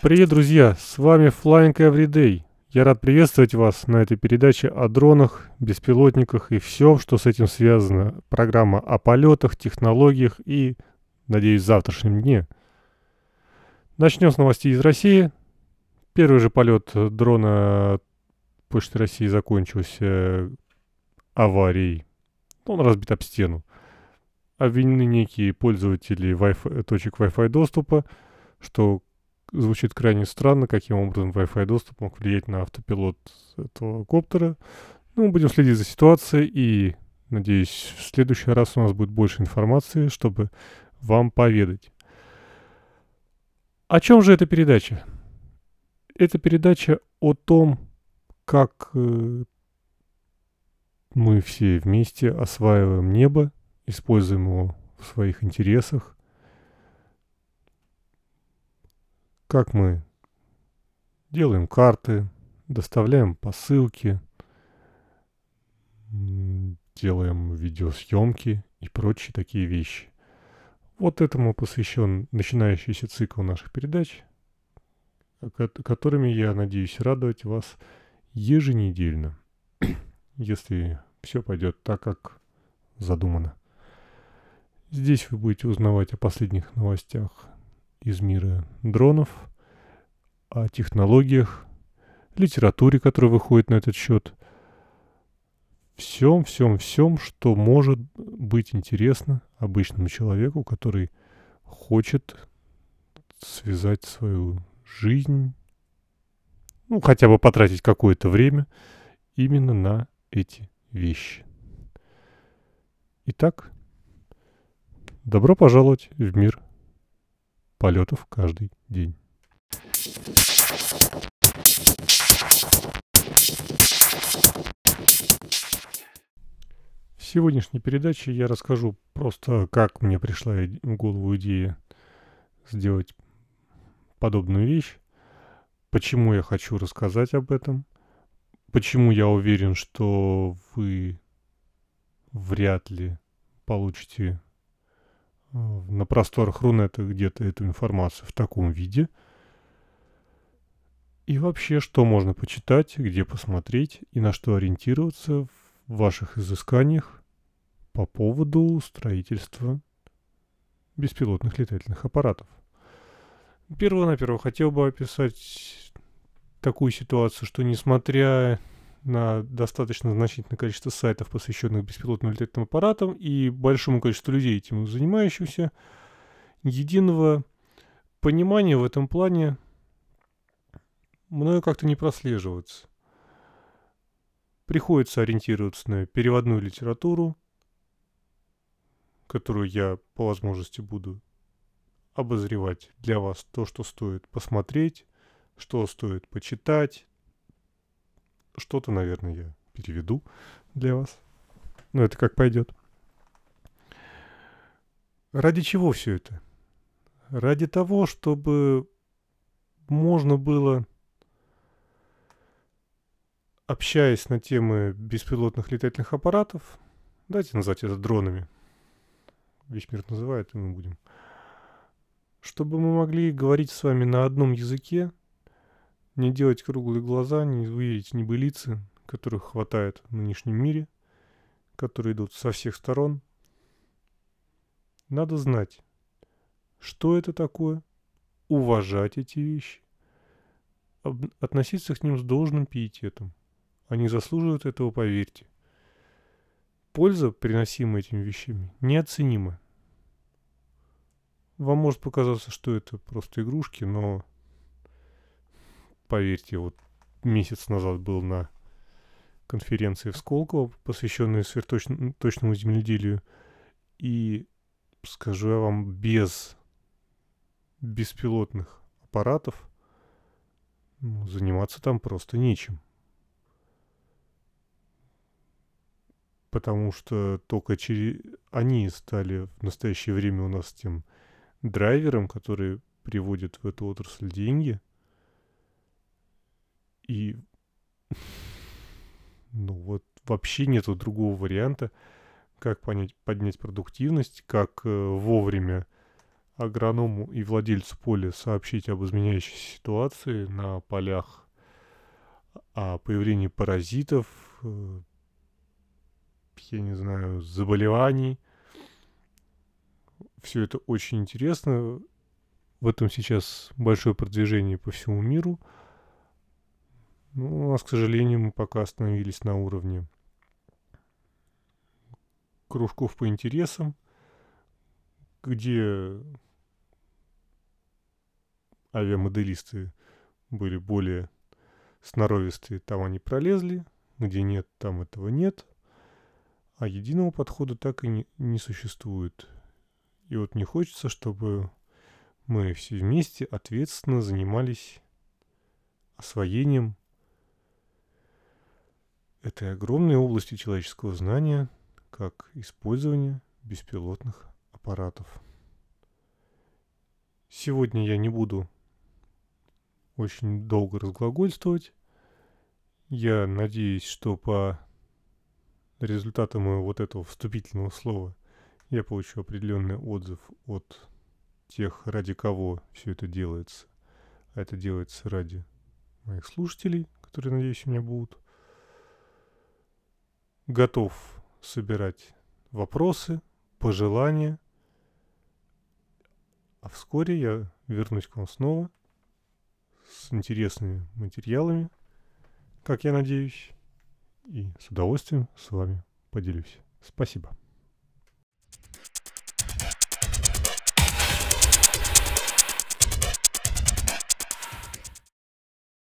Привет, друзья! С вами Flying Everyday. Я рад приветствовать вас на этой передаче о дронах, беспилотниках и всем, что с этим связано. Программа о полетах, технологиях и, надеюсь, завтрашнем дне. Начнем с новостей из России. Первый же полет дрона Почты России закончился аварией. Он разбит об стену. Обвинены некие пользователи Wi-Fi, точек Wi-Fi доступа, что звучит крайне странно, каким образом Wi-Fi доступ мог влиять на автопилот этого коптера. Ну, будем следить за ситуацией и, надеюсь, в следующий раз у нас будет больше информации, чтобы вам поведать. О чем же эта передача? Это передача о том, как э, мы все вместе осваиваем небо, используем его в своих интересах, как мы делаем карты, доставляем посылки, делаем видеосъемки и прочие такие вещи. Вот этому посвящен начинающийся цикл наших передач, которыми я надеюсь радовать вас еженедельно, если все пойдет так, как задумано. Здесь вы будете узнавать о последних новостях из мира дронов, о технологиях, литературе, которая выходит на этот счет. Всем, всем, всем, что может быть интересно обычному человеку, который хочет связать свою жизнь, ну, хотя бы потратить какое-то время именно на эти вещи. Итак, добро пожаловать в мир полетов каждый день. В сегодняшней передаче я расскажу просто, как мне пришла в голову идея сделать подобную вещь, почему я хочу рассказать об этом, почему я уверен, что вы вряд ли получите на просторах Рунета где-то эту информацию в таком виде. И вообще, что можно почитать, где посмотреть и на что ориентироваться в ваших изысканиях по поводу строительства беспилотных летательных аппаратов. Перво-наперво хотел бы описать такую ситуацию, что несмотря на достаточно значительное количество сайтов, посвященных беспилотным летательным аппаратам, и большому количеству людей, этим занимающихся, единого понимания в этом плане мною как-то не прослеживается. Приходится ориентироваться на переводную литературу, которую я по возможности буду обозревать для вас то, что стоит посмотреть, что стоит почитать, что-то, наверное, я переведу для вас. Но это как пойдет. Ради чего все это? Ради того, чтобы можно было, общаясь на темы беспилотных летательных аппаратов, давайте назвать это дронами, весь мир называет, и мы будем, чтобы мы могли говорить с вами на одном языке, не делать круглые глаза, не видеть небылицы, которых хватает в нынешнем мире, которые идут со всех сторон. Надо знать, что это такое, уважать эти вещи, относиться к ним с должным пиететом. Они заслуживают этого, поверьте. Польза, приносимая этими вещами, неоценима. Вам может показаться, что это просто игрушки, но поверьте, вот месяц назад был на конференции в Сколково, посвященной сверхточному земледелию. И скажу я вам, без беспилотных аппаратов ну, заниматься там просто нечем. Потому что только через... они стали в настоящее время у нас тем драйвером, который приводит в эту отрасль деньги – и ну вот вообще нету другого варианта, как понять, поднять продуктивность, как э, вовремя агроному и владельцу поля сообщить об изменяющейся ситуации на полях, о появлении паразитов, э, я не знаю, заболеваний. Все это очень интересно. В этом сейчас большое продвижение по всему миру. Ну, у нас, к сожалению, мы пока остановились на уровне кружков по интересам, где авиамоделисты были более сноровистые, там они пролезли, где нет, там этого нет. А единого подхода так и не, не существует. И вот не хочется, чтобы мы все вместе ответственно занимались освоением этой огромной области человеческого знания, как использование беспилотных аппаратов. Сегодня я не буду очень долго разглагольствовать. Я надеюсь, что по результатам моего вот этого вступительного слова я получу определенный отзыв от тех, ради кого все это делается. А это делается ради моих слушателей, которые, надеюсь, у меня будут. Готов собирать вопросы, пожелания. А вскоре я вернусь к вам снова с интересными материалами, как я надеюсь, и с удовольствием с вами поделюсь. Спасибо.